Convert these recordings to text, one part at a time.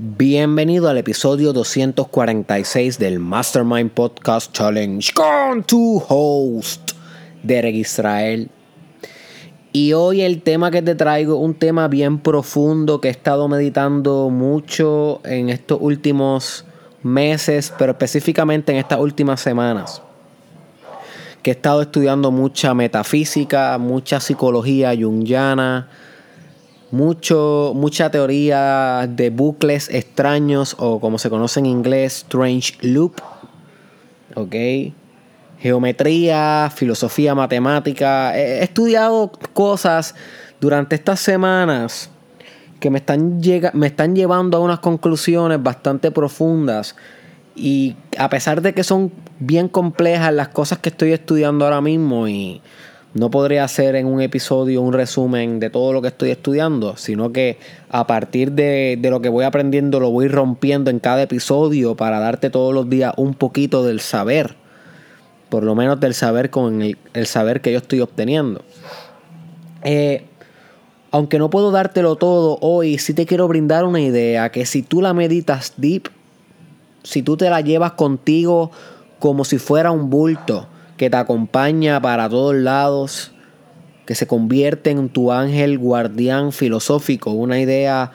Bienvenido al episodio 246 del Mastermind Podcast Challenge con tu host, Derek Israel. Y hoy el tema que te traigo un tema bien profundo que he estado meditando mucho en estos últimos meses, pero específicamente en estas últimas semanas. Que he estado estudiando mucha metafísica, mucha psicología jungiana mucho, mucha teoría de bucles extraños o como se conoce en inglés, strange loop. ¿Ok? Geometría, filosofía matemática. He estudiado cosas durante estas semanas que me están, me están llevando a unas conclusiones bastante profundas. Y a pesar de que son bien complejas las cosas que estoy estudiando ahora mismo y no podría hacer en un episodio un resumen de todo lo que estoy estudiando, sino que a partir de, lo que voy aprendiendo lo voy rompiendo en cada episodio para darte todos los días un poquito del saber, por lo menos del saber con el, saber que yo estoy obteniendo. Eh, aunque no puedo dártelo todo hoy, sí te quiero brindar una idea que si tú la meditas deep, si tú te la llevas contigo como si fuera un bulto, que te acompaña para todos lados, que se convierte en tu ángel guardián filosófico, una idea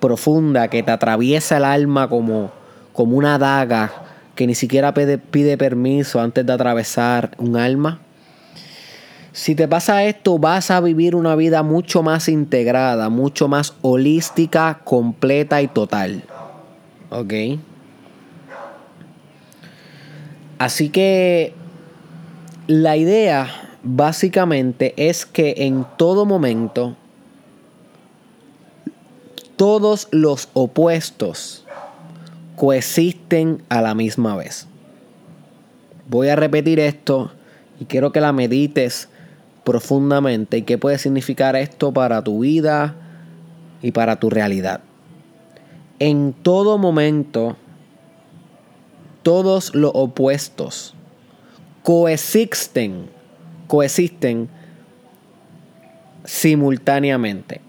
profunda que te atraviesa el alma como, como una daga que ni siquiera pide, pide permiso antes de atravesar un alma. Si te pasa esto, vas a vivir una vida mucho más integrada, mucho más holística, completa y total. ¿Ok? Así que la idea básicamente es que en todo momento todos los opuestos coexisten a la misma vez. Voy a repetir esto y quiero que la medites profundamente y qué puede significar esto para tu vida y para tu realidad. En todo momento, todos los opuestos coexisten, coexisten simultáneamente.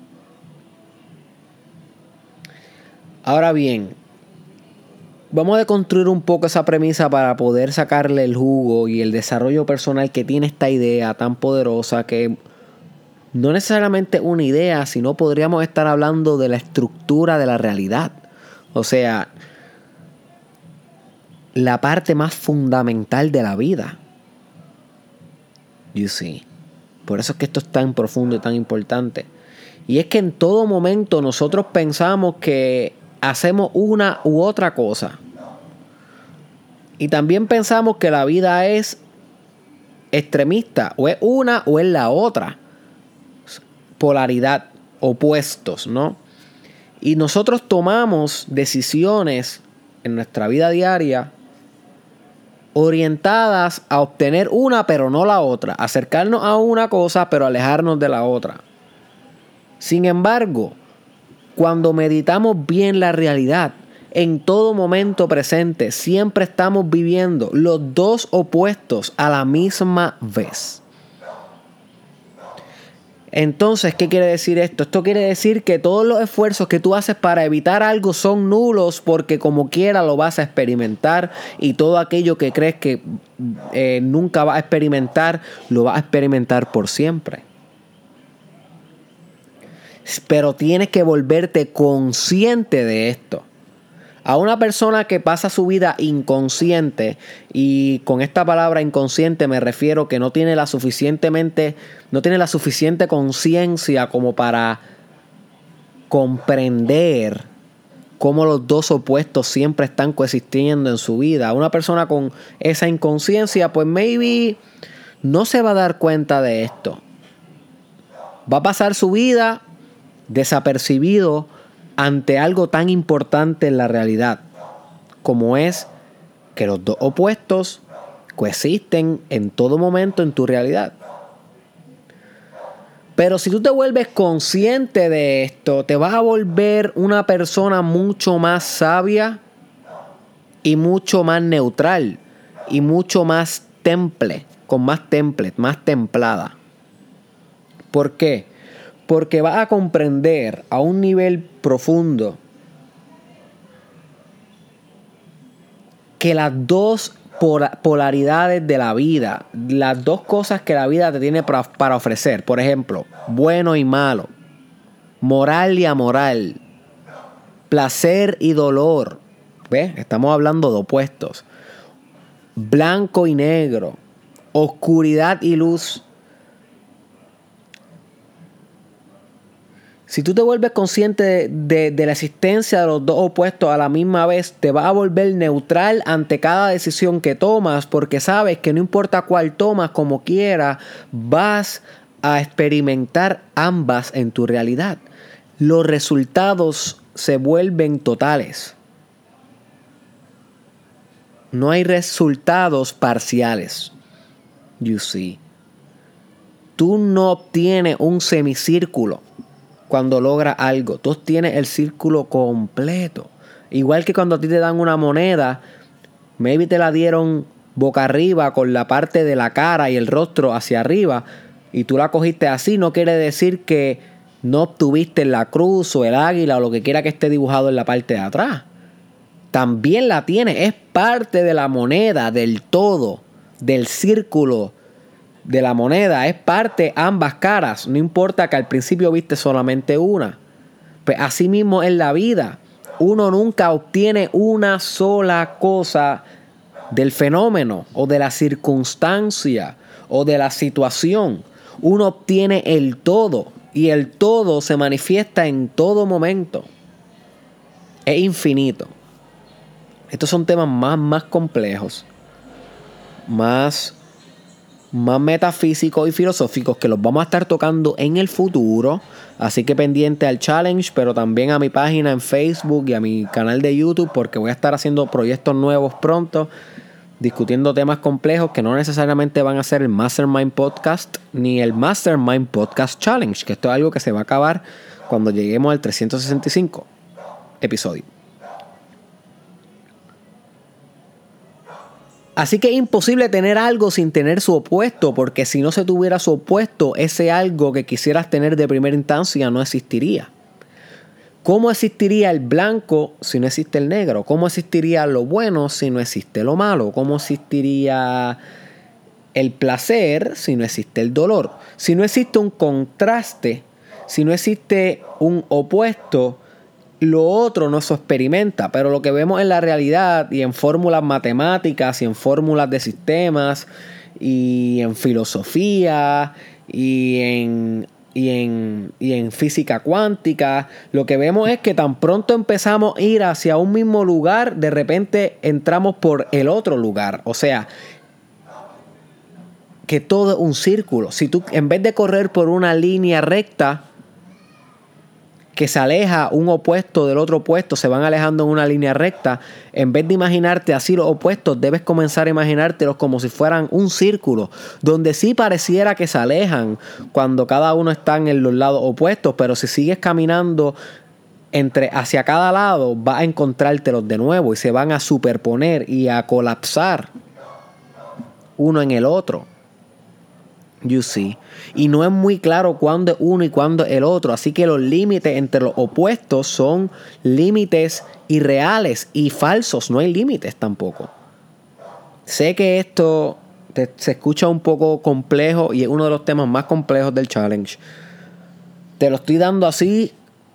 Ahora bien, vamos a construir un poco esa premisa para poder sacarle el jugo y el desarrollo personal que tiene esta idea tan poderosa que no necesariamente una idea, sino podríamos estar hablando de la estructura de la realidad. O sea, la parte más fundamental de la vida. Por eso es que esto es tan profundo y tan importante. Y es que en todo momento nosotros pensamos que hacemos una u otra cosa. Y también pensamos que la vida es extremista. O es una o es la otra. Polaridad, opuestos, ¿no? Y nosotros tomamos decisiones en nuestra vida diaria orientadas a obtener una pero no la otra, acercarnos a una cosa pero alejarnos de la otra. Sin embargo, cuando meditamos bien la realidad, en todo momento presente, siempre estamos viviendo los dos opuestos a la misma vez. Entonces, ¿qué quiere decir esto? Esto quiere decir que todos los esfuerzos que tú haces para evitar algo son nulos porque como quiera lo vas a experimentar y todo aquello que crees que eh, nunca vas a experimentar, lo vas a experimentar por siempre. Pero tienes que volverte consciente de esto. A una persona que pasa su vida inconsciente, y con esta palabra inconsciente me refiero que no tiene la suficientemente, no tiene la suficiente conciencia como para comprender cómo los dos opuestos siempre están coexistiendo en su vida. Una persona con esa inconsciencia, pues maybe no se va a dar cuenta de esto. Va a pasar su vida desapercibido ante algo tan importante en la realidad, como es que los dos opuestos coexisten en todo momento en tu realidad. Pero si tú te vuelves consciente de esto, te vas a volver una persona mucho más sabia y mucho más neutral y mucho más temple, con más temple, más templada. ¿Por qué? porque vas a comprender a un nivel profundo que las dos polaridades de la vida, las dos cosas que la vida te tiene para, ofrecer, por ejemplo, bueno y malo, moral y amoral, placer y dolor, ¿ves? Estamos hablando de opuestos, blanco y negro, oscuridad y luz, Si tú te vuelves consciente de, la existencia de los dos opuestos a la misma vez, te va a volver neutral ante cada decisión que tomas porque sabes que no importa cuál tomas como quiera, vas a experimentar ambas en tu realidad. Los resultados se vuelven totales. No hay resultados parciales. You see. Tú no obtienes un semicírculo cuando logra algo. Tú tienes el círculo completo. Igual que cuando a ti te dan una moneda, maybe te la dieron boca arriba con la parte de la cara y el rostro hacia arriba y tú la cogiste así, no quiere decir que no obtuviste la cruz o el águila o lo que quiera que esté dibujado en la parte de atrás. También la tiene, es parte de la moneda, del todo, del círculo de la moneda, es parte ambas caras, no importa que al principio viste solamente una. Pues así mismo en la vida, uno nunca obtiene una sola cosa del fenómeno o de la circunstancia o de la situación. Uno obtiene el todo y el todo se manifiesta en todo momento. Es infinito. Estos son temas más, más complejos, más más metafísicos y filosóficos que los vamos a estar tocando en el futuro. Así que pendiente al challenge, pero también a mi página en Facebook y a mi canal de YouTube, porque voy a estar haciendo proyectos nuevos pronto, discutiendo temas complejos que no necesariamente van a ser el Mastermind Podcast ni el Mastermind Podcast Challenge, que esto es algo que se va a acabar cuando lleguemos al 365 episodio. Así que es imposible tener algo sin tener su opuesto, porque si no se tuviera su opuesto, ese algo que quisieras tener de primera instancia no existiría. ¿Cómo existiría el blanco si no existe el negro? ¿Cómo existiría lo bueno si no existe lo malo? ¿Cómo existiría el placer si no existe el dolor? Si no existe un contraste, si no existe un opuesto, lo otro no se experimenta, pero lo que vemos en la realidad y en fórmulas matemáticas y en fórmulas de sistemas y en filosofía y en, y en, y en física cuántica, lo que vemos es que tan pronto empezamos a ir hacia un mismo lugar, de repente entramos por el otro lugar. O sea, que todo es un círculo. Si tú en vez de correr por una línea recta, que se aleja un opuesto del otro opuesto, se van alejando en una línea recta, en vez de imaginarte así los opuestos, debes comenzar a imaginártelos como si fueran un círculo, donde sí pareciera que se alejan cuando cada uno está en los lados opuestos, pero si sigues caminando entre hacia cada lado, vas a encontrártelos de nuevo y se van a superponer y a colapsar uno en el otro. You see. Y no es muy claro cuándo es uno y cuándo es el otro. Así que los límites entre los opuestos son límites irreales y falsos. No hay límites tampoco. Sé que esto se escucha un poco complejo y es uno de los temas más complejos del challenge. Te lo estoy dando así,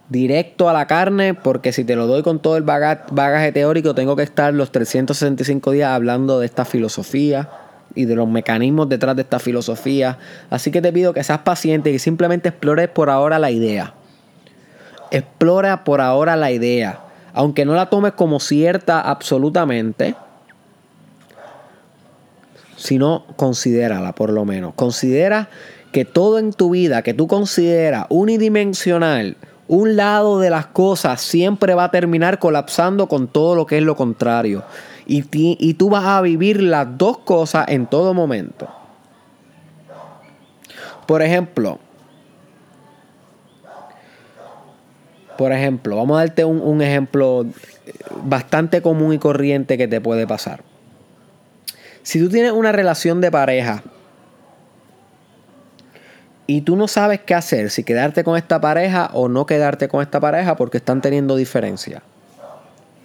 directo a la carne, porque si te lo doy con todo el bagaje teórico, tengo que estar los 365 días hablando de esta filosofía y de los mecanismos detrás de esta filosofía. Así que te pido que seas paciente y simplemente explores por ahora la idea. Explora por ahora la idea. Aunque no la tomes como cierta absolutamente, sino considérala por lo menos. Considera que todo en tu vida que tú consideras unidimensional, un lado de las cosas siempre va a terminar colapsando con todo lo que es lo contrario. Y, tú vas a vivir las dos cosas en todo momento. Por ejemplo, por ejemplo, vamos a darte un, un, ejemplo bastante común y corriente que te puede pasar. Si tú tienes una relación de pareja y tú no sabes qué hacer, si quedarte con esta pareja o no quedarte con esta pareja porque están teniendo diferencia.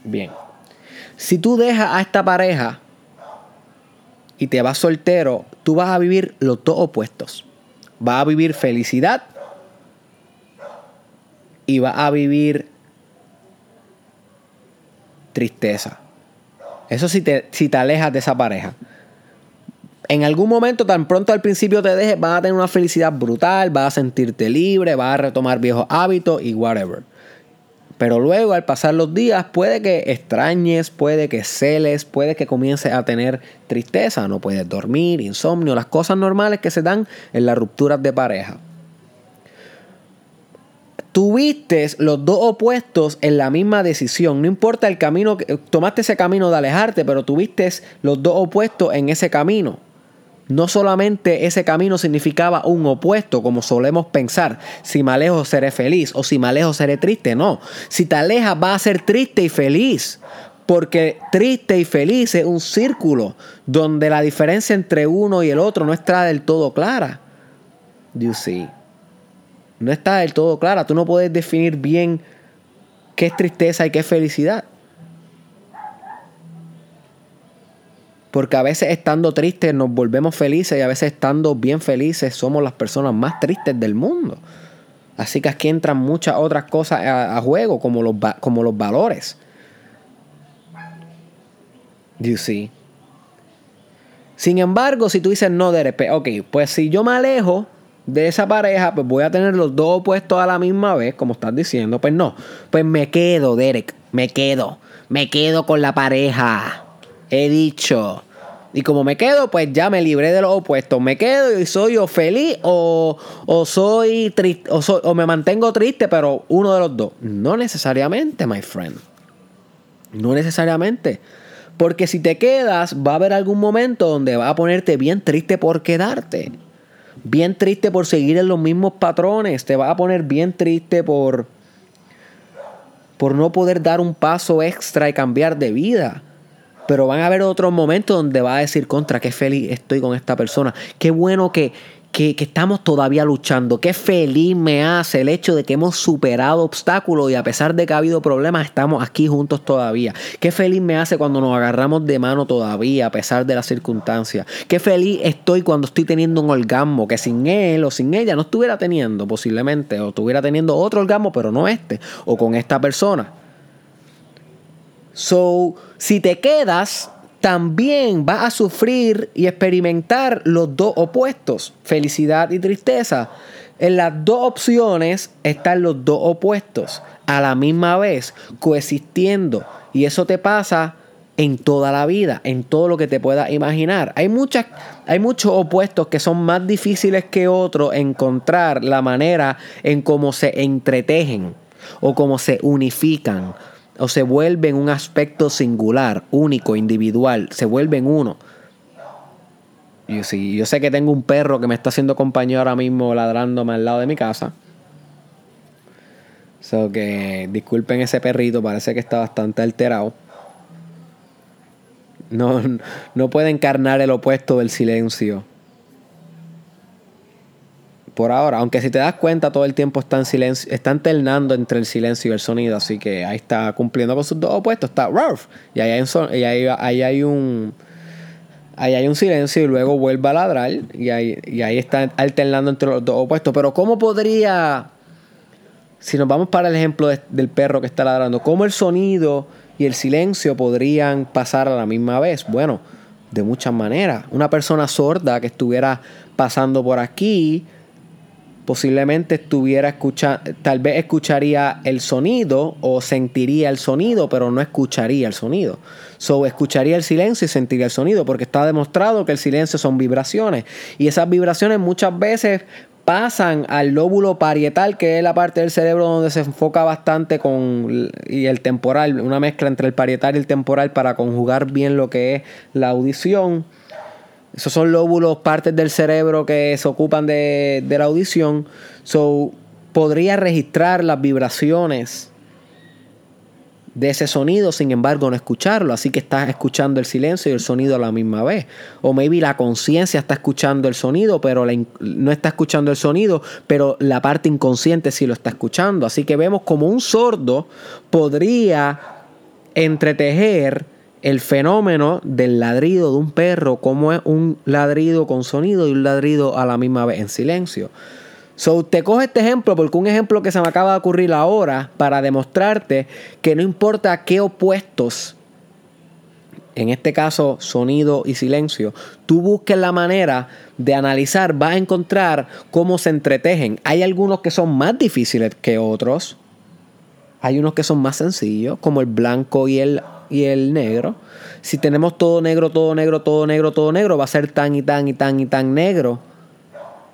Bien. Si tú dejas a esta pareja y te vas soltero, tú vas a vivir los dos opuestos. Vas a vivir felicidad y vas a vivir tristeza. Eso si te, si te alejas de esa pareja. En algún momento, tan pronto al principio te dejes, vas a tener una felicidad brutal, vas a sentirte libre, vas a retomar viejos hábitos y whatever. Pero luego, al pasar los días, puede que extrañes, puede que celes, puede que comiences a tener tristeza, no puedes dormir, insomnio, las cosas normales que se dan en las rupturas de pareja. Tuviste los dos opuestos en la misma decisión. No importa el camino, tomaste ese camino de alejarte, pero tuviste los dos opuestos en ese camino. No solamente ese camino significaba un opuesto, como solemos pensar, si me alejo seré feliz o si me alejo seré triste, no. Si te alejas vas a ser triste y feliz, porque triste y feliz es un círculo donde la diferencia entre uno y el otro no está del todo clara. You see. No está del todo clara. Tú no puedes definir bien qué es tristeza y qué es felicidad. Porque a veces estando tristes nos volvemos felices y a veces estando bien felices somos las personas más tristes del mundo. Así que aquí entran muchas otras cosas a, juego, como los, como los valores. You see. Sin embargo, si tú dices no, Derek, ok, pues si yo me alejo de esa pareja, pues voy a tener los dos opuestos a la misma vez, como estás diciendo. Pues no, pues me quedo, Derek, me quedo, me quedo con la pareja. He dicho, y como me quedo, pues ya me libré de los opuestos. Me quedo y soy yo feliz o, soy triste o, o me mantengo triste, pero uno de los dos. No necesariamente, my friend. No necesariamente. Porque si te quedas, va a haber algún momento donde va a ponerte bien triste por quedarte. Bien triste por seguir en los mismos patrones. Te va a poner bien triste por, por no poder dar un paso extra y cambiar de vida. Pero van a haber otros momentos donde va a decir contra, qué feliz estoy con esta persona. Qué bueno que, que, estamos todavía luchando. Qué feliz me hace el hecho de que hemos superado obstáculos y a pesar de que ha habido problemas, estamos aquí juntos todavía. Qué feliz me hace cuando nos agarramos de mano todavía a pesar de las circunstancias. Qué feliz estoy cuando estoy teniendo un orgasmo que sin él o sin ella no estuviera teniendo posiblemente o estuviera teniendo otro orgasmo pero no este o con esta persona. So, si te quedas, también vas a sufrir y experimentar los dos opuestos, felicidad y tristeza. En las dos opciones están los dos opuestos a la misma vez, coexistiendo. Y eso te pasa en toda la vida, en todo lo que te puedas imaginar. Hay, muchas, hay muchos opuestos que son más difíciles que otros encontrar la manera en cómo se entretejen o cómo se unifican o se vuelven un aspecto singular, único, individual, se vuelven uno. Y si yo sé que tengo un perro que me está haciendo compañía ahora mismo ladrándome al lado de mi casa. So que disculpen ese perrito, parece que está bastante alterado. No, no puede encarnar el opuesto del silencio por ahora. Aunque si te das cuenta, todo el tiempo está en silencio, está alternando entre el silencio y el sonido. Así que ahí está cumpliendo con sus dos opuestos. Está Ralph. Y ahí hay un, y ahí, hay un ahí hay un silencio y luego vuelve a ladrar. Y ahí, y ahí está alternando entre los dos opuestos. Pero ¿cómo podría, si nos vamos para el ejemplo del perro que está ladrando, cómo el sonido y el silencio podrían pasar a la misma vez? Bueno, de muchas maneras. Una persona sorda que estuviera pasando por aquí posiblemente estuviera escuchando, tal vez escucharía el sonido o sentiría el sonido, pero no escucharía el sonido. So, escucharía el silencio y sentiría el sonido, porque está demostrado que el silencio son vibraciones. Y esas vibraciones muchas veces pasan al lóbulo parietal, que es la parte del cerebro donde se enfoca bastante con y el temporal, una mezcla entre el parietal y el temporal para conjugar bien lo que es la audición. Esos son lóbulos, partes del cerebro que se ocupan de, la audición. So, podría registrar las vibraciones de ese sonido, sin embargo no escucharlo. Así que estás escuchando el silencio y el sonido a la misma vez. O maybe la conciencia está escuchando el sonido, pero no está escuchando el sonido, pero la parte inconsciente sí lo está escuchando. Así que vemos como un sordo podría entretejer el fenómeno del ladrido de un perro, como es un ladrido con sonido y un ladrido a la misma vez en silencio. So, te coge este ejemplo porque un ejemplo que se me acaba de ocurrir ahora para demostrarte que no importa qué opuestos, en este caso sonido y silencio, tú busques la manera de analizar, vas a encontrar cómo se entretejen. Hay algunos que son más difíciles que otros. Hay unos que son más sencillos, como el blanco y el y el negro. Si tenemos todo negro, todo negro, todo negro, todo negro, va a ser tan y tan y tan y tan negro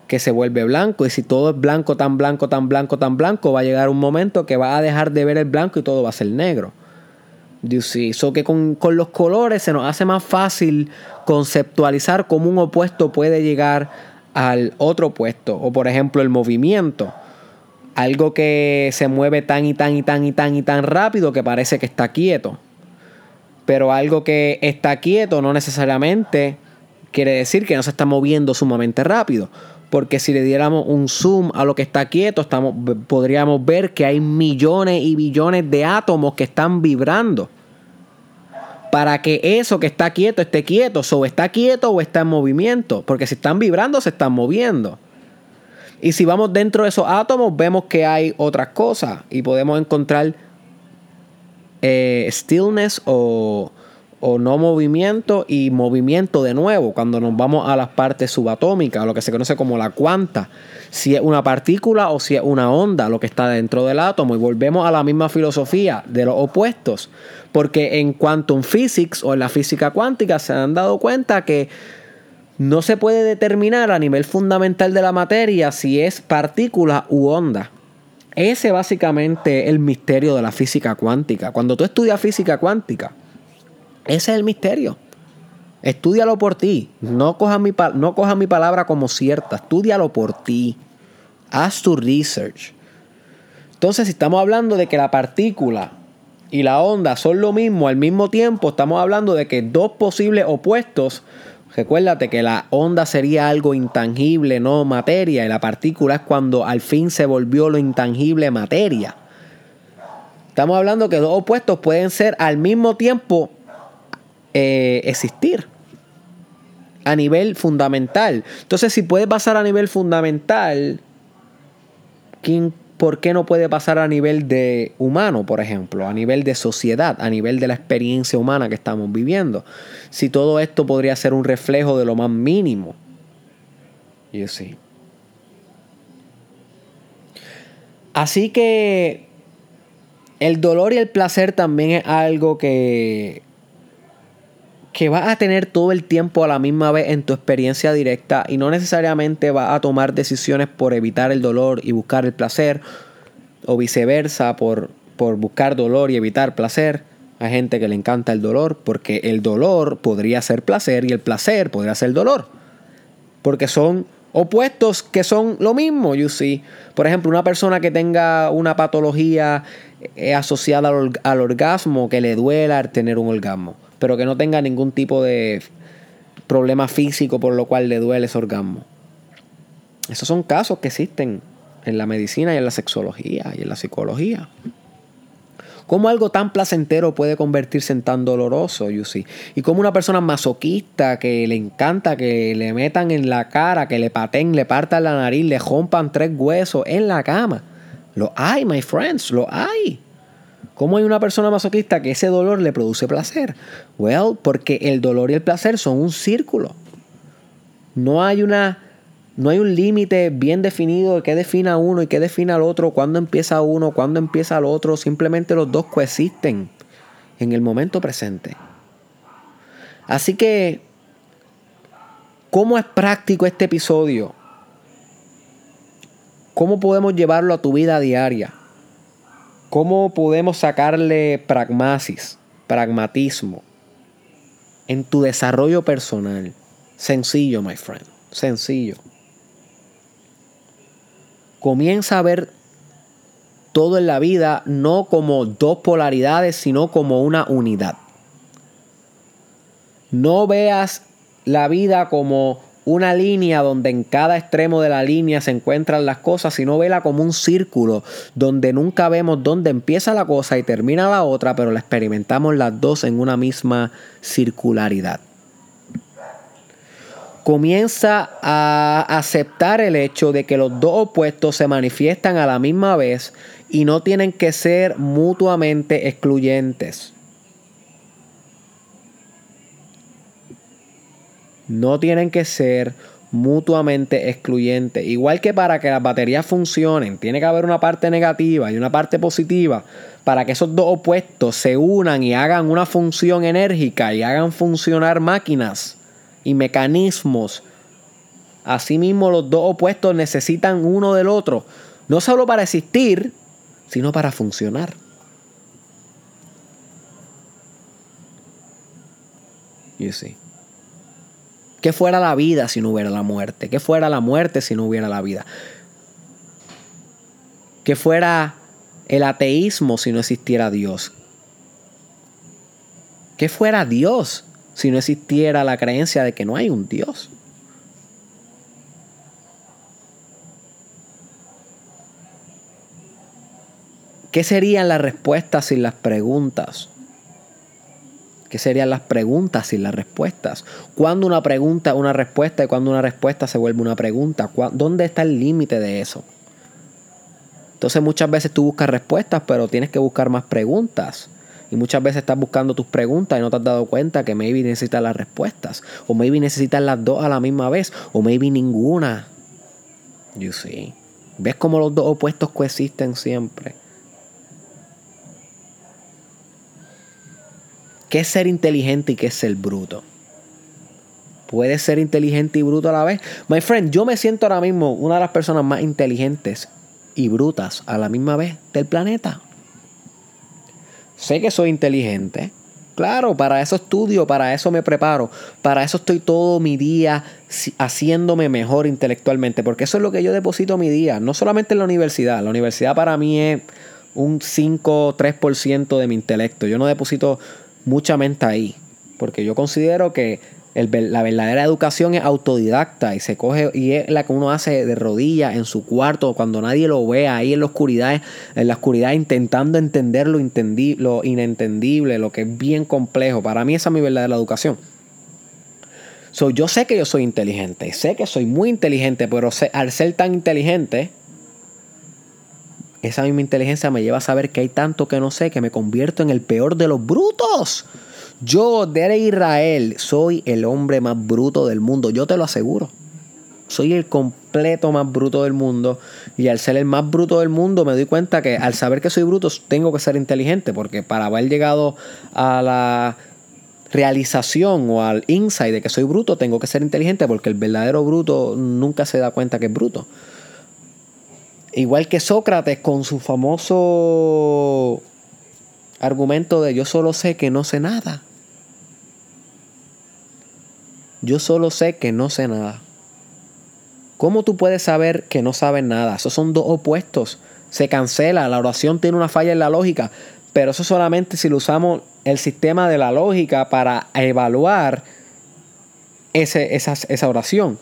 que se vuelve blanco. Y si todo es blanco, tan blanco, tan blanco, tan blanco, va a llegar un momento que va a dejar de ver el blanco y todo va a ser negro. You see? So que con, con los colores se nos hace más fácil conceptualizar cómo un opuesto puede llegar al otro opuesto. O por ejemplo el movimiento algo que se mueve tan y tan y tan y tan y tan rápido que parece que está quieto. Pero algo que está quieto no necesariamente quiere decir que no se está moviendo sumamente rápido. Porque si le diéramos un zoom a lo que está quieto, estamos, podríamos ver que hay millones y billones de átomos que están vibrando. Para que eso que está quieto esté quieto, o está quieto o está en movimiento. Porque si están vibrando, se están moviendo. Y si vamos dentro de esos átomos, vemos que hay otras cosas y podemos encontrar eh, stillness o, no movimiento y movimiento de nuevo cuando nos vamos a las partes subatómicas, lo que se conoce como la cuanta, si es una partícula o si es una onda lo que está dentro del átomo y volvemos a la misma filosofía de los opuestos, porque en quantum physics o en la física cuántica se han dado cuenta que no se puede determinar a nivel fundamental de la materia si es partícula u onda. Ese básicamente es el misterio de la física cuántica. Cuando tú estudias física cuántica, ese es el misterio. Estúdialo por ti. No cojas mi, no mi palabra como cierta. Estúdialo por ti. Haz tu research. Entonces, si estamos hablando de que la partícula y la onda son lo mismo al mismo tiempo, estamos hablando de que dos posibles opuestos Recuérdate que la onda sería algo intangible, no materia, y la partícula es cuando al fin se volvió lo intangible materia. Estamos hablando que dos opuestos pueden ser al mismo tiempo eh, existir a nivel fundamental. Entonces, si puede pasar a nivel fundamental, ¿quién ¿por qué no puede pasar a nivel de humano, por ejemplo, a nivel de sociedad, a nivel de la experiencia humana que estamos viviendo? Si todo esto podría ser un reflejo de lo más mínimo. Y sí. Así que el dolor y el placer también es algo que que vas a tener todo el tiempo a la misma vez en tu experiencia directa y no necesariamente vas a tomar decisiones por evitar el dolor y buscar el placer o viceversa por, por buscar dolor y evitar placer. Hay gente que le encanta el dolor porque el dolor podría ser placer y el placer podría ser dolor. Porque son opuestos que son lo mismo, you see. Por ejemplo, una persona que tenga una patología eh, asociada al orgasmo, que le duela tener un orgasmo pero que no tenga ningún tipo de problema físico por lo cual le duele ese orgasmo. Esos son casos que existen en la medicina y en la sexología y en la psicología. ¿Cómo algo tan placentero puede convertirse en tan doloroso, you Y como una persona masoquista que le encanta que le metan en la cara, que le paten, le partan la nariz, le rompan tres huesos en la cama. Lo hay, my friends, lo hay. ¿Cómo hay una persona masoquista que ese dolor le produce placer? Well, porque el dolor y el placer son un círculo. No hay una no hay un límite bien definido de qué defina uno y qué defina al otro, cuándo empieza uno, cuándo empieza el otro, simplemente los dos coexisten en el momento presente. Así que ¿cómo es práctico este episodio? ¿Cómo podemos llevarlo a tu vida diaria? ¿Cómo podemos sacarle pragmasis, pragmatismo en tu desarrollo personal? Sencillo, my friend, sencillo. Comienza a ver todo en la vida no como dos polaridades, sino como una unidad. No veas la vida como una línea donde en cada extremo de la línea se encuentran las cosas, sino vela como un círculo donde nunca vemos dónde empieza la cosa y termina la otra, pero la experimentamos las dos en una misma circularidad. Comienza a aceptar el hecho de que los dos opuestos se manifiestan a la misma vez y no tienen que ser mutuamente excluyentes. No tienen que ser mutuamente excluyentes. Igual que para que las baterías funcionen, tiene que haber una parte negativa y una parte positiva para que esos dos opuestos se unan y hagan una función enérgica y hagan funcionar máquinas y mecanismos. Asimismo, los dos opuestos necesitan uno del otro, no solo para existir, sino para funcionar. You see. ¿Qué fuera la vida si no hubiera la muerte? ¿Qué fuera la muerte si no hubiera la vida? ¿Qué fuera el ateísmo si no existiera Dios? ¿Qué fuera Dios si no existiera la creencia de que no hay un Dios? ¿Qué serían las respuestas sin las preguntas? ¿Qué serían las preguntas y las respuestas? ¿Cuándo una pregunta es una respuesta y cuándo una respuesta se vuelve una pregunta? ¿Dónde está el límite de eso? Entonces muchas veces tú buscas respuestas, pero tienes que buscar más preguntas. Y muchas veces estás buscando tus preguntas y no te has dado cuenta que maybe necesitas las respuestas. O maybe necesitas las dos a la misma vez. O maybe ninguna. You see. ¿Ves cómo los dos opuestos coexisten siempre? ¿Qué es ser inteligente y qué es ser bruto? ¿Puedes ser inteligente y bruto a la vez? My friend, yo me siento ahora mismo una de las personas más inteligentes y brutas a la misma vez del planeta. Sé que soy inteligente. Claro, para eso estudio, para eso me preparo, para eso estoy todo mi día haciéndome mejor intelectualmente, porque eso es lo que yo deposito mi día, no solamente en la universidad. La universidad para mí es un 5 3% de mi intelecto. Yo no deposito mucha mente ahí. Porque yo considero que la verdadera educación es autodidacta y se coge y es la que uno hace de rodillas en su cuarto cuando nadie lo ve ahí en la oscuridad, en la oscuridad intentando entender lo, lo inentendible, lo que es bien complejo. Para mí esa es mi verdadera educación. So, yo sé que yo soy inteligente, sé que soy muy inteligente, pero al ser tan inteligente, esa misma inteligencia me lleva a saber que hay tanto que no sé que me convierto en el peor de los brutos. Yo, de Israel, soy el hombre más bruto del mundo, yo te lo aseguro. Soy el completo más bruto del mundo y al ser el más bruto del mundo me doy cuenta que al saber que soy bruto tengo que ser inteligente porque para haber llegado a la realización o al insight de que soy bruto tengo que ser inteligente porque el verdadero bruto nunca se da cuenta que es bruto. Igual que Sócrates con su famoso argumento de yo solo sé que no sé nada. Yo solo sé que no sé nada. ¿Cómo tú puedes saber que no sabes nada? Esos son dos opuestos. Se cancela, la oración tiene una falla en la lógica, pero eso solamente si lo usamos el sistema de la lógica para evaluar ese, esa, esa oración.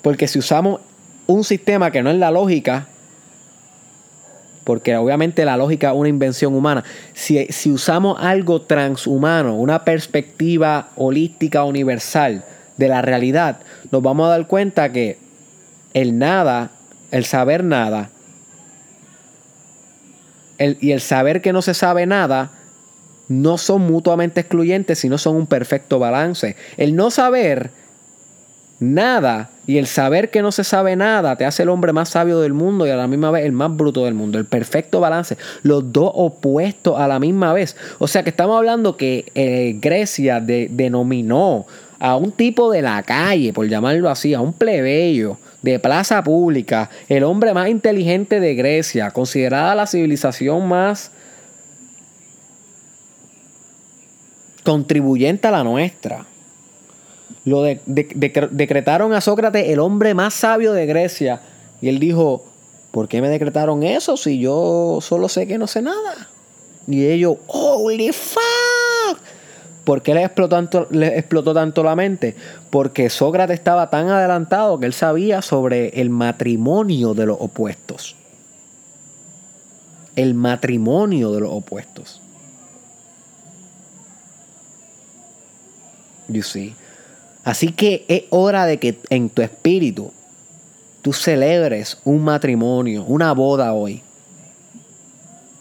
Porque si usamos un sistema que no es la lógica, porque obviamente la lógica es una invención humana. Si, usamos algo transhumano, una perspectiva holística universal de la realidad, nos vamos a dar cuenta que el nada, el saber nada, y el saber que no se sabe nada, no son mutuamente excluyentes, sino son un perfecto balance. El no saber nada y el saber que no se sabe nada te hace el hombre más sabio del mundo y a la misma vez el más bruto del mundo. El perfecto balance. Los dos opuestos a la misma vez. O sea que estamos hablando que eh, Grecia denominó a un tipo de la calle, por llamarlo así, a un plebeyo de plaza pública, el hombre más inteligente de Grecia, considerada la civilización más contribuyente a la nuestra lo decretaron a Sócrates el hombre más sabio de Grecia. Y él dijo, ¿por qué me decretaron eso si yo solo sé que no sé nada? Y ellos, holy fuck. ¿Por qué le explotó, tanto, le explotó tanto la mente? Porque Sócrates estaba tan adelantado que él sabía sobre el matrimonio de los opuestos. El matrimonio de los opuestos. You see. Así que es hora de que en tu espíritu tú celebres un matrimonio, una boda hoy.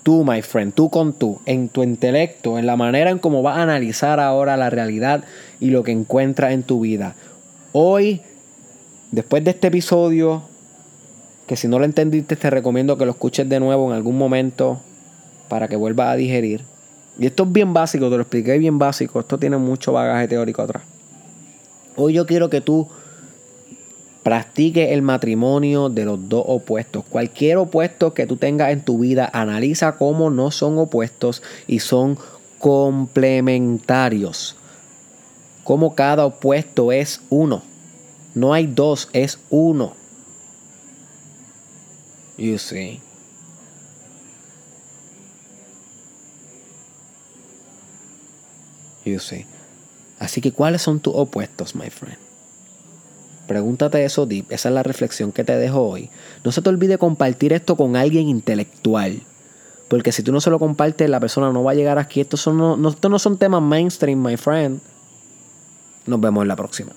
Tú, my friend, tú con tú, en tu intelecto, en la manera en cómo vas a analizar ahora la realidad y lo que encuentras en tu vida. Hoy, después de este episodio, que si no lo entendiste te recomiendo que lo escuches de nuevo en algún momento para que vuelvas a digerir. Y esto es bien básico, te lo expliqué bien básico, esto tiene mucho bagaje teórico atrás. Hoy yo quiero que tú practiques el matrimonio de los dos opuestos. Cualquier opuesto que tú tengas en tu vida, analiza cómo no son opuestos y son complementarios. Cómo cada opuesto es uno. No hay dos, es uno. You see. You see. Así que, ¿cuáles son tus opuestos, my friend? Pregúntate eso deep. Esa es la reflexión que te dejo hoy. No se te olvide compartir esto con alguien intelectual. Porque si tú no se lo compartes, la persona no va a llegar aquí. Estos, son, no, estos no son temas mainstream, my friend. Nos vemos en la próxima.